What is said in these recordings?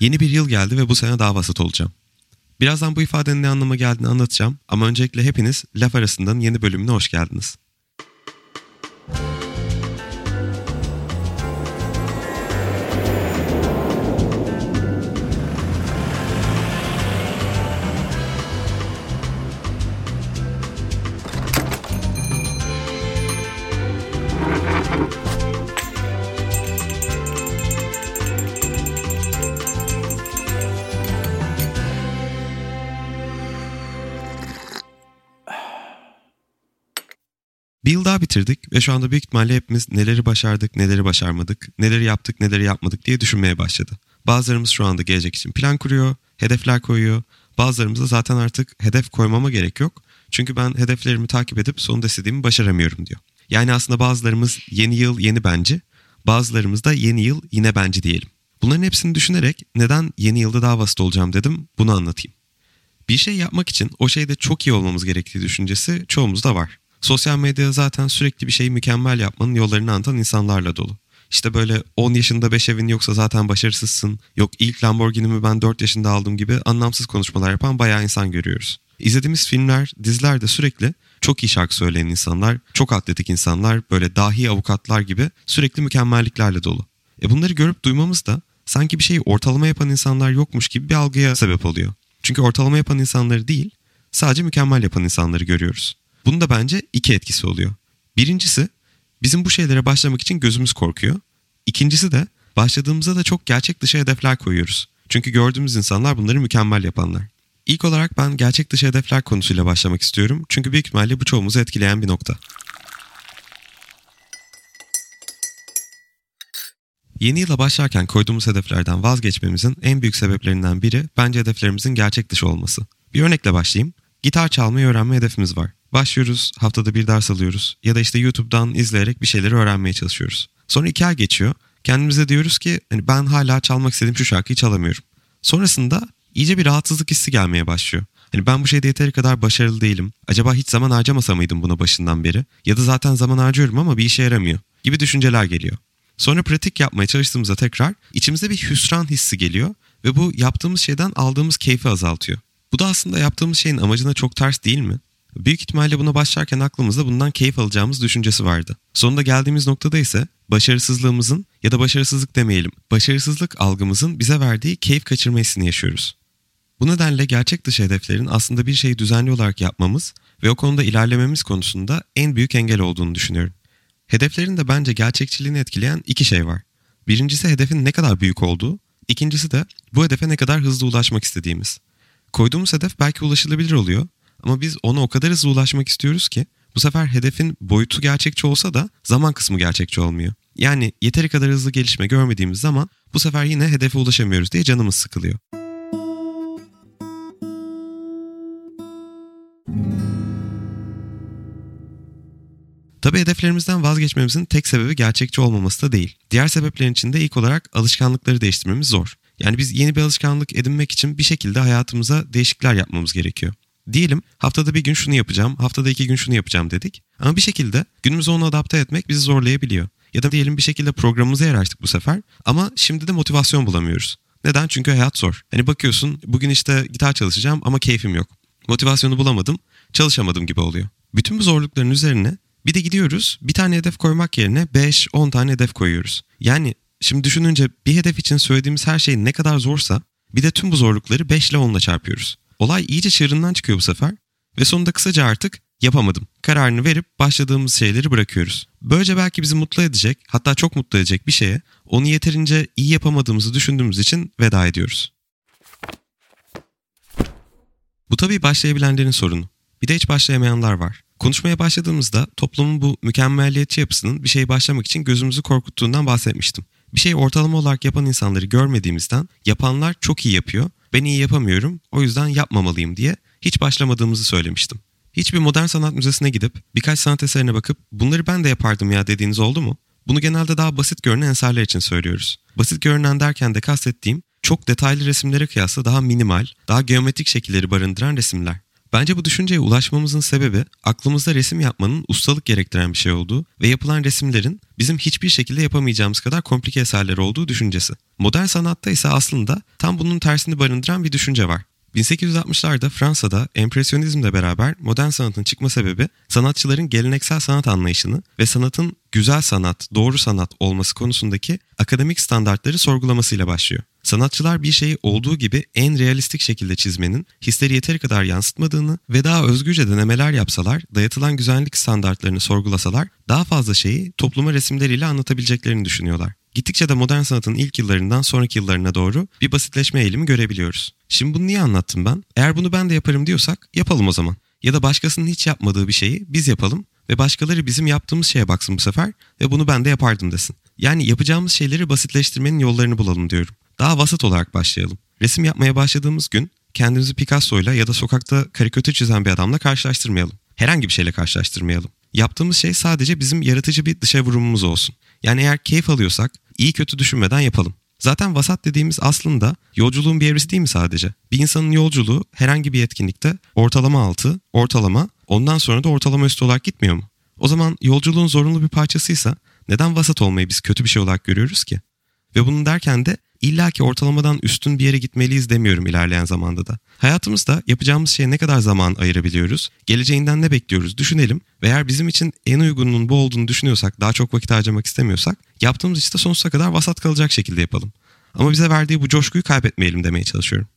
Yeni bir yıl geldi ve bu sene daha vasat olacağım. Birazdan bu ifadenin ne anlama geldiğini anlatacağım ama öncelikle hepiniz Laf Arasında'nın yeni bölümüne hoş geldiniz. Bir yıl daha bitirdik ve şu anda büyük ihtimalle hepimiz neleri başardık, neleri başarmadık, neleri yaptık, neleri yapmadık diye düşünmeye başladı. Bazılarımız şu anda gelecek için plan kuruyor, hedefler koyuyor. Bazılarımız zaten artık hedef koymama gerek yok. Çünkü ben hedeflerimi takip edip sonunda istediğimi başaramıyorum diyor. Yani aslında bazılarımız yeni yıl yeni bence, bazılarımız da yeni yıl yine bence diyelim. Bunların hepsini düşünerek neden yeni yılda daha basit olacağım dedim bunu anlatayım. Bir şey yapmak için o şeyde çok iyi olmamız gerektiği düşüncesi çoğumuzda var. Sosyal medya zaten sürekli bir şeyi mükemmel yapmanın yollarını anlatan insanlarla dolu. İşte böyle 10 yaşında 5 evin yoksa zaten başarısızsın. Yok ilk Lamborghini'mi ben 4 yaşında aldım gibi anlamsız konuşmalar yapan bayağı insan görüyoruz. İzlediğimiz filmler, diziler de sürekli çok iyi şarkı söyleyen insanlar, çok atletik insanlar, böyle dahi avukatlar gibi sürekli mükemmelliklerle dolu. E bunları görüp duymamız da sanki bir şeyi ortalama yapan insanlar yokmuş gibi bir algıya sebep oluyor. Çünkü ortalama yapan insanları değil, sadece mükemmel yapan insanları görüyoruz. Bunun da bence iki etkisi oluyor. Birincisi bizim bu şeylere başlamak için gözümüz korkuyor. İkincisi de başladığımızda da çok gerçek dışı hedefler koyuyoruz. Çünkü gördüğümüz insanlar bunları mükemmel yapanlar. İlk olarak ben gerçek dışı hedefler konusuyla başlamak istiyorum. Çünkü büyük ihtimalle bu çoğumuzu etkileyen bir nokta. Yeni yıla başlarken koyduğumuz hedeflerden vazgeçmemizin en büyük sebeplerinden biri bence hedeflerimizin gerçek dışı olması. Bir örnekle başlayayım. Gitar çalmayı öğrenme hedefimiz var. Başlıyoruz, haftada bir ders alıyoruz ya da işte YouTube'dan izleyerek bir şeyleri öğrenmeye çalışıyoruz. Sonra iki ay geçiyor. Kendimize diyoruz ki hani ben hala çalmak istediğim şu şarkıyı çalamıyorum. Sonrasında iyice bir rahatsızlık hissi gelmeye başlıyor. Hani ben bu şeyde yeteri kadar başarılı değilim. Acaba hiç zaman harcamasa mıydım buna başından beri? Ya da zaten zaman harcıyorum ama bir işe yaramıyor gibi düşünceler geliyor. Sonra pratik yapmaya çalıştığımızda tekrar içimize bir hüsran hissi geliyor ve bu yaptığımız şeyden aldığımız keyfi azaltıyor. Bu da aslında yaptığımız şeyin amacına çok ters değil mi? Büyük ihtimalle buna başlarken aklımızda bundan keyif alacağımız düşüncesi vardı. Sonunda geldiğimiz noktada ise başarısızlığımızın ya da başarısızlık demeyelim, başarısızlık algımızın bize verdiği keyif kaçırma hissini yaşıyoruz. Bu nedenle gerçek dışı hedeflerin aslında bir şeyi düzenli olarak yapmamız ve o konuda ilerlememiz konusunda en büyük engel olduğunu düşünüyorum. Hedeflerin de bence gerçekçiliğini etkileyen iki şey var. Birincisi hedefin ne kadar büyük olduğu, ikincisi de bu hedefe ne kadar hızlı ulaşmak istediğimiz. Koyduğumuz hedef belki ulaşılabilir oluyor ama biz ona o kadar hızlı ulaşmak istiyoruz ki bu sefer hedefin boyutu gerçekçi olsa da zaman kısmı gerçekçi olmuyor. Yani yeteri kadar hızlı gelişme görmediğimiz zaman bu sefer yine hedefe ulaşamıyoruz diye canımız sıkılıyor. Tabi hedeflerimizden vazgeçmemizin tek sebebi gerçekçi olmaması da değil. Diğer sebeplerin içinde ilk olarak alışkanlıkları değiştirmemiz zor. Yani biz yeni bir alışkanlık edinmek için bir şekilde hayatımıza değişiklikler yapmamız gerekiyor. Diyelim haftada bir gün şunu yapacağım, haftada iki gün şunu yapacağım dedik. Ama bir şekilde günümüzü onu adapte etmek bizi zorlayabiliyor. Ya da diyelim bir şekilde programımıza yer açtık bu sefer ama şimdi de motivasyon bulamıyoruz. Neden? Çünkü hayat zor. Hani bakıyorsun bugün işte gitar çalışacağım ama keyfim yok. Motivasyonu bulamadım, çalışamadım gibi oluyor. Bütün bu zorlukların üzerine bir de gidiyoruz bir tane hedef koymak yerine 5-10 tane hedef koyuyoruz. Yani şimdi düşününce bir hedef için söylediğimiz her şey ne kadar zorsa bir de tüm bu zorlukları 5 ile 10 ile çarpıyoruz. Olay iyice çığırından çıkıyor bu sefer ve sonunda kısaca artık Yapamadım. Kararını verip başladığımız şeyleri bırakıyoruz. Böylece belki bizi mutlu edecek, hatta çok mutlu edecek bir şeye onu yeterince iyi yapamadığımızı düşündüğümüz için veda ediyoruz. Bu tabii başlayabilenlerin sorunu. Bir de hiç başlayamayanlar var. Konuşmaya başladığımızda toplumun bu mükemmelliyetçi yapısının bir şeye başlamak için gözümüzü korkuttuğundan bahsetmiştim. Bir şeyi ortalama olarak yapan insanları görmediğimizden yapanlar çok iyi yapıyor, ben iyi yapamıyorum o yüzden yapmamalıyım diye hiç başlamadığımızı söylemiştim. Hiçbir modern sanat müzesine gidip birkaç sanat eserine bakıp bunları ben de yapardım ya dediğiniz oldu mu? Bunu genelde daha basit görünen eserler için söylüyoruz. Basit görünen derken de kastettiğim çok detaylı resimlere kıyasla daha minimal, daha geometrik şekilleri barındıran resimler. Bence bu düşünceye ulaşmamızın sebebi aklımızda resim yapmanın ustalık gerektiren bir şey olduğu ve yapılan resimlerin bizim hiçbir şekilde yapamayacağımız kadar komplike eserler olduğu düşüncesi. Modern sanatta ise aslında tam bunun tersini barındıran bir düşünce var. 1860'larda Fransa'da empresyonizmle beraber modern sanatın çıkma sebebi sanatçıların geleneksel sanat anlayışını ve sanatın güzel sanat, doğru sanat olması konusundaki akademik standartları sorgulamasıyla başlıyor. Sanatçılar bir şeyi olduğu gibi en realistik şekilde çizmenin hisleri yeteri kadar yansıtmadığını ve daha özgürce denemeler yapsalar, dayatılan güzellik standartlarını sorgulasalar daha fazla şeyi topluma resimleriyle anlatabileceklerini düşünüyorlar. Gittikçe de modern sanatın ilk yıllarından sonraki yıllarına doğru bir basitleşme eğilimi görebiliyoruz. Şimdi bunu niye anlattım ben? Eğer bunu ben de yaparım diyorsak yapalım o zaman. Ya da başkasının hiç yapmadığı bir şeyi biz yapalım ve başkaları bizim yaptığımız şeye baksın bu sefer ve bunu ben de yapardım desin. Yani yapacağımız şeyleri basitleştirmenin yollarını bulalım diyorum. Daha vasat olarak başlayalım. Resim yapmaya başladığımız gün kendimizi Picasso'yla ya da sokakta karikatür çizen bir adamla karşılaştırmayalım. Herhangi bir şeyle karşılaştırmayalım. Yaptığımız şey sadece bizim yaratıcı bir dışa vurumumuz olsun. Yani eğer keyif alıyorsak iyi kötü düşünmeden yapalım. Zaten vasat dediğimiz aslında yolculuğun bir evresi değil mi sadece? Bir insanın yolculuğu herhangi bir etkinlikte ortalama altı, ortalama, ondan sonra da ortalama üstü olarak gitmiyor mu? O zaman yolculuğun zorunlu bir parçasıysa neden vasat olmayı biz kötü bir şey olarak görüyoruz ki? Ve bunu derken de İlla ki ortalamadan üstün bir yere gitmeliyiz demiyorum ilerleyen zamanda da. Hayatımızda yapacağımız şeye ne kadar zaman ayırabiliyoruz, geleceğinden ne bekliyoruz düşünelim ve eğer bizim için en uygununun bu olduğunu düşünüyorsak, daha çok vakit harcamak istemiyorsak, yaptığımız işte sonsuza kadar vasat kalacak şekilde yapalım. Ama bize verdiği bu coşkuyu kaybetmeyelim demeye çalışıyorum.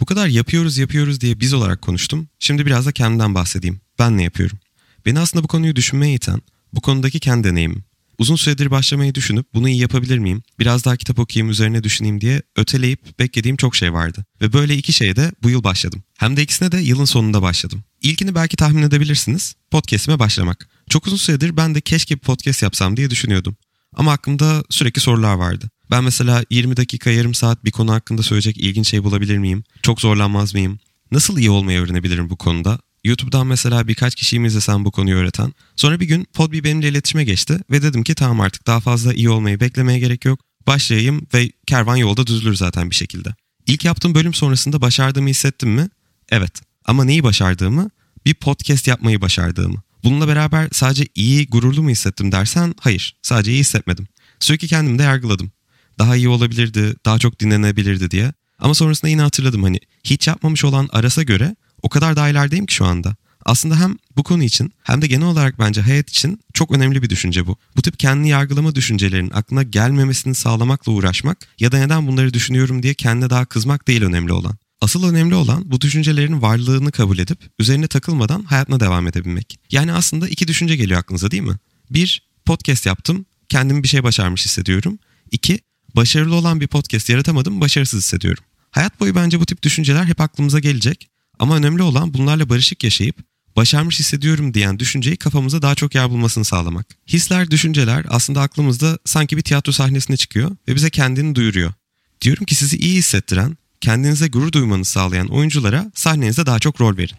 Bu kadar yapıyoruz yapıyoruz diye biz olarak konuştum. Şimdi biraz da kendimden bahsedeyim. Ben ne yapıyorum? Beni aslında bu konuyu düşünmeye iten, bu konudaki kendi deneyimim. Uzun süredir başlamayı düşünüp bunu iyi yapabilir miyim? Biraz daha kitap okuyayım üzerine düşüneyim diye öteleyip beklediğim çok şey vardı. Ve böyle iki şeye de bu yıl başladım. Hem de ikisine de yılın sonunda başladım. İlkini belki tahmin edebilirsiniz. Podcast'ime başlamak. Çok uzun süredir ben de keşke bir podcast yapsam diye düşünüyordum. Ama aklımda sürekli sorular vardı. Ben mesela 20 dakika yarım saat bir konu hakkında söyleyecek ilginç şey bulabilir miyim? Çok zorlanmaz mıyım? Nasıl iyi olmayı öğrenebilirim bu konuda? YouTube'dan mesela birkaç kişiyi mi izlesem bu konuyu öğreten. Sonra bir gün Podbi benimle iletişime geçti ve dedim ki tamam artık daha fazla iyi olmayı beklemeye gerek yok. Başlayayım ve kervan yolda düzülür zaten bir şekilde. İlk yaptığım bölüm sonrasında başardığımı hissettim mi? Evet. Ama neyi başardığımı? Bir podcast yapmayı başardığımı. Bununla beraber sadece iyi, gururlu mu hissettim dersen hayır. Sadece iyi hissetmedim. Sürekli kendimi de yargıladım. Daha iyi olabilirdi, daha çok dinlenebilirdi diye. Ama sonrasında yine hatırladım hani hiç yapmamış olan Aras'a göre o kadar daha ilerideyim ki şu anda. Aslında hem bu konu için hem de genel olarak bence hayat için çok önemli bir düşünce bu. Bu tip kendini yargılama düşüncelerinin aklına gelmemesini sağlamakla uğraşmak ya da neden bunları düşünüyorum diye kendine daha kızmak değil önemli olan. Asıl önemli olan bu düşüncelerin varlığını kabul edip üzerine takılmadan hayatına devam edebilmek. Yani aslında iki düşünce geliyor aklınıza değil mi? Bir, podcast yaptım, kendimi bir şey başarmış hissediyorum. İki, başarılı olan bir podcast yaratamadım, başarısız hissediyorum. Hayat boyu bence bu tip düşünceler hep aklımıza gelecek ama önemli olan bunlarla barışık yaşayıp başarmış hissediyorum diyen düşünceyi kafamıza daha çok yer bulmasını sağlamak. Hisler, düşünceler aslında aklımızda sanki bir tiyatro sahnesine çıkıyor ve bize kendini duyuruyor. Diyorum ki sizi iyi hissettiren, kendinize gurur duymanızı sağlayan oyunculara sahnenizde daha çok rol verin.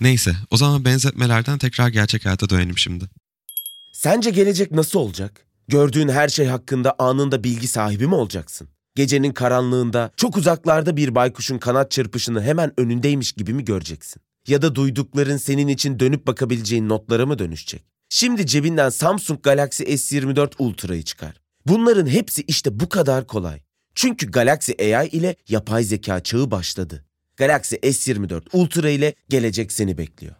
Neyse, o zaman benzetmelerden tekrar gerçek hayata dönelim şimdi. Sence gelecek nasıl olacak? Gördüğün her şey hakkında anında bilgi sahibi mi olacaksın? Gecenin karanlığında çok uzaklarda bir baykuşun kanat çırpışını hemen önündeymiş gibi mi göreceksin? Ya da duydukların senin için dönüp bakabileceğin notlara mı dönüşecek? Şimdi cebinden Samsung Galaxy S24 Ultra'yı çıkar. Bunların hepsi işte bu kadar kolay. Çünkü Galaxy AI ile yapay zeka çağı başladı. Galaxy S24 Ultra ile gelecek seni bekliyor.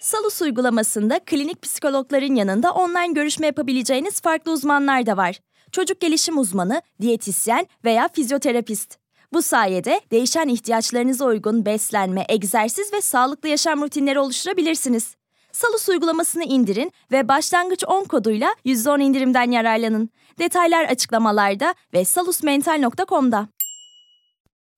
Salus uygulamasında klinik psikologların yanında online görüşme yapabileceğiniz farklı uzmanlar da var çocuk gelişim uzmanı, diyetisyen veya fizyoterapist. Bu sayede değişen ihtiyaçlarınıza uygun beslenme, egzersiz ve sağlıklı yaşam rutinleri oluşturabilirsiniz. Salus uygulamasını indirin ve başlangıç 10 koduyla %10 indirimden yararlanın. Detaylar açıklamalarda ve salusmental.com'da.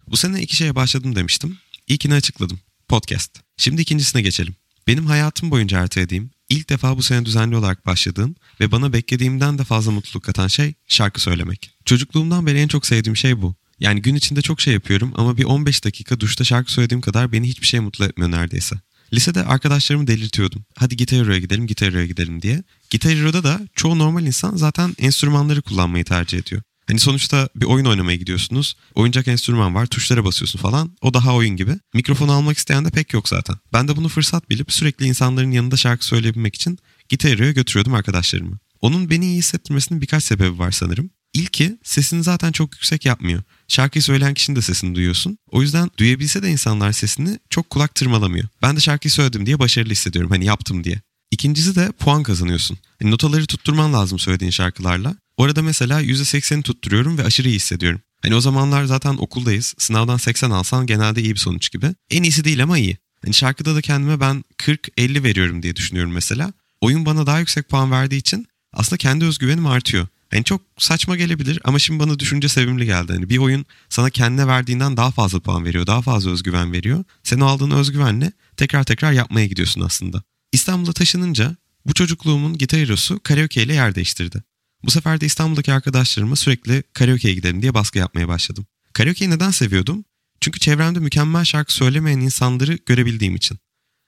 Bu sene iki şeye başladım demiştim. İlkini açıkladım. Podcast. Şimdi ikincisine geçelim. Benim hayatım boyunca ertelediğim, ilk defa bu sene düzenli olarak başladığım ve bana beklediğimden de fazla mutluluk katan şey şarkı söylemek. Çocukluğumdan beri en çok sevdiğim şey bu. Yani gün içinde çok şey yapıyorum ama bir 15 dakika duşta şarkı söylediğim kadar beni hiçbir şey mutlu etmiyor neredeyse. Lisede arkadaşlarımı delirtiyordum. Hadi Gitar Hero'ya gidelim, Gitar Hero'ya gidelim diye. Gitar Hero'da da çoğu normal insan zaten enstrümanları kullanmayı tercih ediyor. Hani sonuçta bir oyun oynamaya gidiyorsunuz. Oyuncak enstrüman var, tuşlara basıyorsun falan. O daha oyun gibi. Mikrofonu almak isteyen de pek yok zaten. Ben de bunu fırsat bilip sürekli insanların yanında şarkı söyleyebilmek için Gitar Hero'ya götürüyordum arkadaşlarımı. Onun beni iyi hissettirmesinin birkaç sebebi var sanırım. İlki sesini zaten çok yüksek yapmıyor. Şarkıyı söyleyen kişinin de sesini duyuyorsun. O yüzden duyabilse de insanlar sesini çok kulak tırmalamıyor. Ben de şarkıyı söyledim diye başarılı hissediyorum. Hani yaptım diye. İkincisi de puan kazanıyorsun. Yani notaları tutturman lazım söylediğin şarkılarla. Orada mesela %80'i tutturuyorum ve aşırı iyi hissediyorum. Hani o zamanlar zaten okuldayız. Sınavdan 80 alsan genelde iyi bir sonuç gibi. En iyisi değil ama iyi. Hani şarkıda da kendime ben 40-50 veriyorum diye düşünüyorum mesela. Oyun bana daha yüksek puan verdiği için aslında kendi özgüvenim artıyor. Yani çok saçma gelebilir ama şimdi bana düşünce sevimli geldi. Hani bir oyun sana kendine verdiğinden daha fazla puan veriyor, daha fazla özgüven veriyor. Sen o aldığın özgüvenle tekrar tekrar yapmaya gidiyorsun aslında. İstanbul'a taşınınca bu çocukluğumun gitar hero'su karaoke ile yer değiştirdi. Bu sefer de İstanbul'daki arkadaşlarıma sürekli karaoke'ye gidelim diye baskı yapmaya başladım. Karaoke'yi neden seviyordum? Çünkü çevremde mükemmel şarkı söylemeyen insanları görebildiğim için.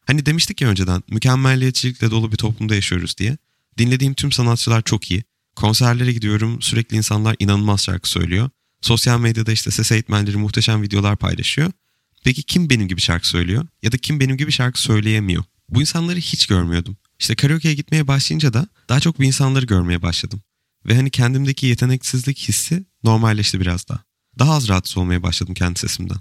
Hani demiştik ya önceden mükemmelliyetçilikle dolu bir toplumda yaşıyoruz diye. Dinlediğim tüm sanatçılar çok iyi. Konserlere gidiyorum sürekli insanlar inanılmaz şarkı söylüyor. Sosyal medyada işte ses eğitmenleri muhteşem videolar paylaşıyor. Peki kim benim gibi şarkı söylüyor? Ya da kim benim gibi şarkı söyleyemiyor? Bu insanları hiç görmüyordum. İşte karaoke'ye gitmeye başlayınca da daha çok bu insanları görmeye başladım. Ve hani kendimdeki yeteneksizlik hissi normalleşti biraz daha. Daha az rahatsız olmaya başladım kendi sesimden.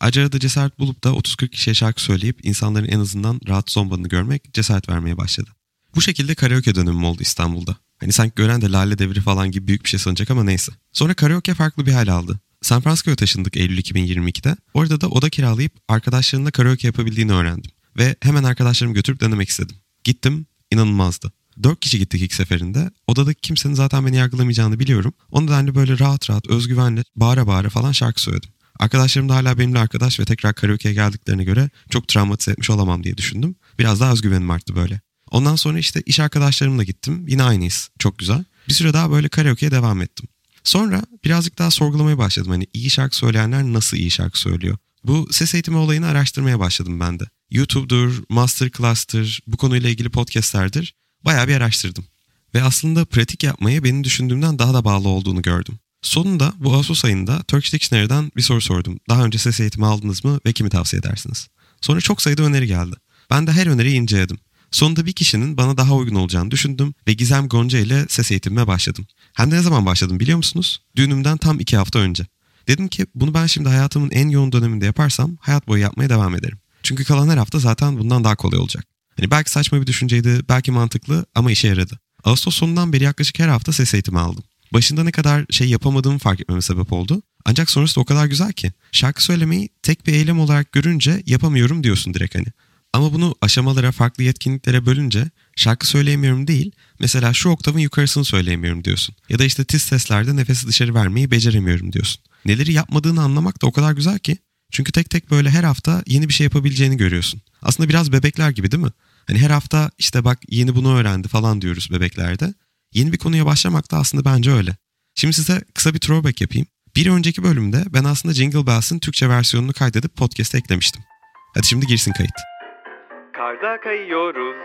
Ayrıca da cesaret bulup da 30-40 kişiye şarkı söyleyip insanların en azından rahatsız olmadığını görmek cesaret vermeye başladı. Bu şekilde karaoke dönemim oldu İstanbul'da. Hani sanki gören de Lale Devri falan gibi büyük bir şey sanacak ama neyse. Sonra karaoke farklı bir hal aldı. San Francisco'ya taşındık Eylül 2022'de. Orada da oda kiralayıp arkadaşlarımla karaoke yapabildiğini öğrendim. Ve hemen arkadaşlarımı götürüp denemek istedim. Gittim, inanılmazdı. Dört kişi gittik ilk seferinde. Odadaki kimsenin zaten beni yargılamayacağını biliyorum. O nedenle böyle rahat rahat, özgüvenle, bağıra bağıra falan şarkı söyledim. Arkadaşlarım da hala benimle arkadaş ve tekrar karaoke'ye geldiklerine göre çok travmatize etmiş olamam diye düşündüm. Biraz daha özgüvenim arttı böyle. Ondan sonra işte iş arkadaşlarımla gittim. Yine aynıyız. Çok güzel. Bir süre daha böyle karaoke'ye devam ettim. Sonra birazcık daha sorgulamaya başladım. Hani iyi şarkı söyleyenler nasıl iyi şarkı söylüyor? Bu ses eğitimi olayını araştırmaya başladım ben de. YouTube'dur, Masterclass'tır, bu konuyla ilgili podcastlerdir. Bayağı bir araştırdım. Ve aslında pratik yapmayı benim düşündüğümden daha da bağlı olduğunu gördüm. Sonunda bu Ağustos ayında Turkish Dictionary'den bir soru sordum. Daha önce ses eğitimi aldınız mı ve kimi tavsiye edersiniz? Sonra çok sayıda öneri geldi. Ben de her öneriyi inceledim. Sonunda bir kişinin bana daha uygun olacağını düşündüm ve Gizem Gonca ile ses eğitimime başladım. Hem de ne zaman başladım biliyor musunuz? Düğünümden tam iki hafta önce. Dedim ki bunu ben şimdi hayatımın en yoğun döneminde yaparsam hayat boyu yapmaya devam ederim. Çünkü kalan her hafta zaten bundan daha kolay olacak. Hani belki saçma bir düşünceydi, belki mantıklı ama işe yaradı. Ağustos sonundan beri yaklaşık her hafta ses eğitimi aldım. Başında ne kadar şey yapamadığımı fark etmeme sebep oldu. Ancak sonrası da o kadar güzel ki. Şarkı söylemeyi tek bir eylem olarak görünce yapamıyorum diyorsun direkt hani. Ama bunu aşamalara, farklı yetkinliklere bölünce şarkı söyleyemiyorum değil, mesela şu oktavın yukarısını söyleyemiyorum diyorsun. Ya da işte tiz seslerde nefesi dışarı vermeyi beceremiyorum diyorsun. Neleri yapmadığını anlamak da o kadar güzel ki. Çünkü tek tek böyle her hafta yeni bir şey yapabileceğini görüyorsun. Aslında biraz bebekler gibi değil mi? Hani her hafta işte bak yeni bunu öğrendi falan diyoruz bebeklerde. Yeni bir konuya başlamak da aslında bence öyle. Şimdi size kısa bir throwback yapayım. Bir önceki bölümde ben aslında Jingle Bells'ın Türkçe versiyonunu kaydedip podcast'e eklemiştim. Hadi şimdi girsin kayıt. Karda kayıyoruz,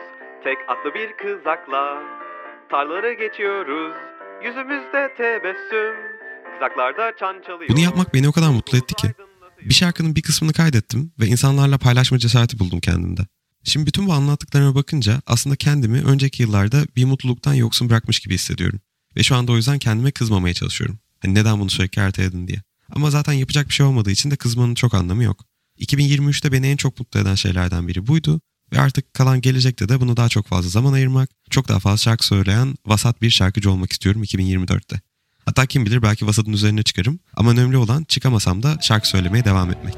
tek atlı bir kızakla. Tarlaları geçiyoruz, yüzümüzde tebessüm. Kızaklarda çan çalıyor. Bunu yapmak beni o kadar mutlu etti ki. Bir şarkının bir kısmını kaydettim ve insanlarla paylaşma cesareti buldum kendimde. Şimdi bütün bu anlattıklarıma bakınca aslında kendimi önceki yıllarda bir mutluluktan yoksun bırakmış gibi hissediyorum. Ve şu anda o yüzden kendime kızmamaya çalışıyorum. Hani neden bunu sürekli erteledin diye. Ama zaten yapacak bir şey olmadığı için de kızmanın çok anlamı yok. 2023'te beni en çok mutlu eden şeylerden biri buydu. Ve artık kalan gelecekte de bunu daha çok fazla zaman ayırmak, çok daha fazla şarkı söyleyen vasat bir şarkıcı olmak istiyorum 2024'te. Hatta kim bilir belki vasatın üzerine çıkarım. Ama önemli olan çıkamasam da şarkı söylemeye devam etmek.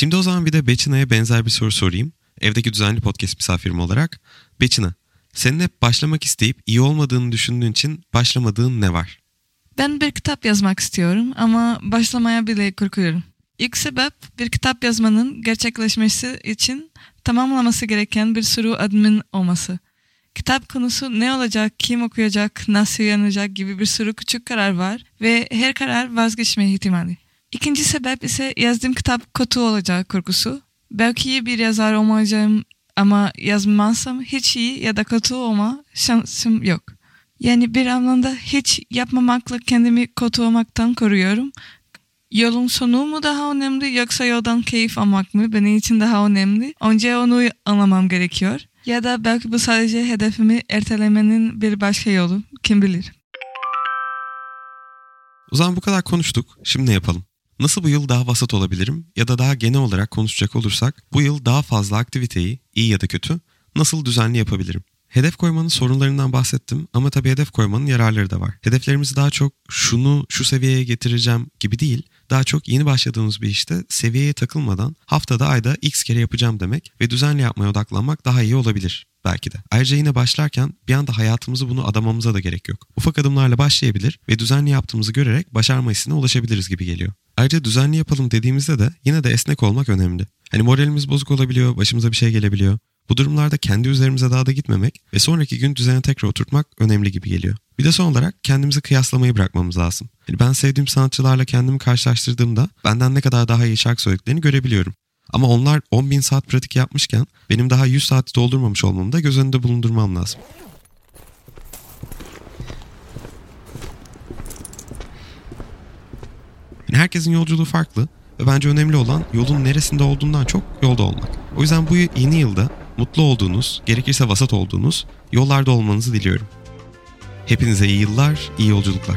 Şimdi o zaman bir de Beçina'ya benzer bir soru sorayım. Evdeki düzenli podcast misafirim olarak. Beçina, senin hep başlamak isteyip iyi olmadığını düşündüğün için başlamadığın ne var? Ben bir kitap yazmak istiyorum ama başlamaya bile korkuyorum. İlk sebep bir kitap yazmanın gerçekleşmesi için tamamlaması gereken bir sürü adımın olması. Kitap konusu ne olacak, kim okuyacak, nasıl yanacak gibi bir sürü küçük karar var ve her karar vazgeçme ihtimali. İkinci sebep ise yazdığım kitap kötü olacak korkusu. Belki iyi bir yazar olmayacağım ama yazmazsam hiç iyi ya da kötü olma şansım yok. Yani bir anlamda hiç yapmamakla kendimi kötü olmaktan koruyorum. Yolun sonu mu daha önemli yoksa yoldan keyif almak mı benim için daha önemli? Önce onu anlamam gerekiyor. Ya da belki bu sadece hedefimi ertelemenin bir başka yolu. Kim bilir. O zaman bu kadar konuştuk. Şimdi ne yapalım? Nasıl bu yıl daha vasat olabilirim ya da daha genel olarak konuşacak olursak bu yıl daha fazla aktiviteyi iyi ya da kötü nasıl düzenli yapabilirim? Hedef koymanın sorunlarından bahsettim ama tabii hedef koymanın yararları da var. Hedeflerimizi daha çok şunu şu seviyeye getireceğim gibi değil, daha çok yeni başladığımız bir işte seviyeye takılmadan haftada ayda x kere yapacağım demek ve düzenli yapmaya odaklanmak daha iyi olabilir belki de. Ayrıca yine başlarken bir anda hayatımızı bunu adamamıza da gerek yok. Ufak adımlarla başlayabilir ve düzenli yaptığımızı görerek başarma hissine ulaşabiliriz gibi geliyor. Ayrıca düzenli yapalım dediğimizde de yine de esnek olmak önemli. Hani moralimiz bozuk olabiliyor, başımıza bir şey gelebiliyor. Bu durumlarda kendi üzerimize daha da gitmemek ve sonraki gün düzene tekrar oturtmak önemli gibi geliyor. Bir de son olarak kendimizi kıyaslamayı bırakmamız lazım. Yani ben sevdiğim sanatçılarla kendimi karşılaştırdığımda benden ne kadar daha iyi şarkı söylediklerini görebiliyorum. Ama onlar 10 bin saat pratik yapmışken benim daha 100 saati doldurmamış olmamı da göz önünde bulundurmam lazım. Yani herkesin yolculuğu farklı ve bence önemli olan yolun neresinde olduğundan çok yolda olmak. O yüzden bu yeni yılda mutlu olduğunuz, gerekirse vasat olduğunuz yollarda olmanızı diliyorum. Hepinize iyi yıllar, iyi yolculuklar.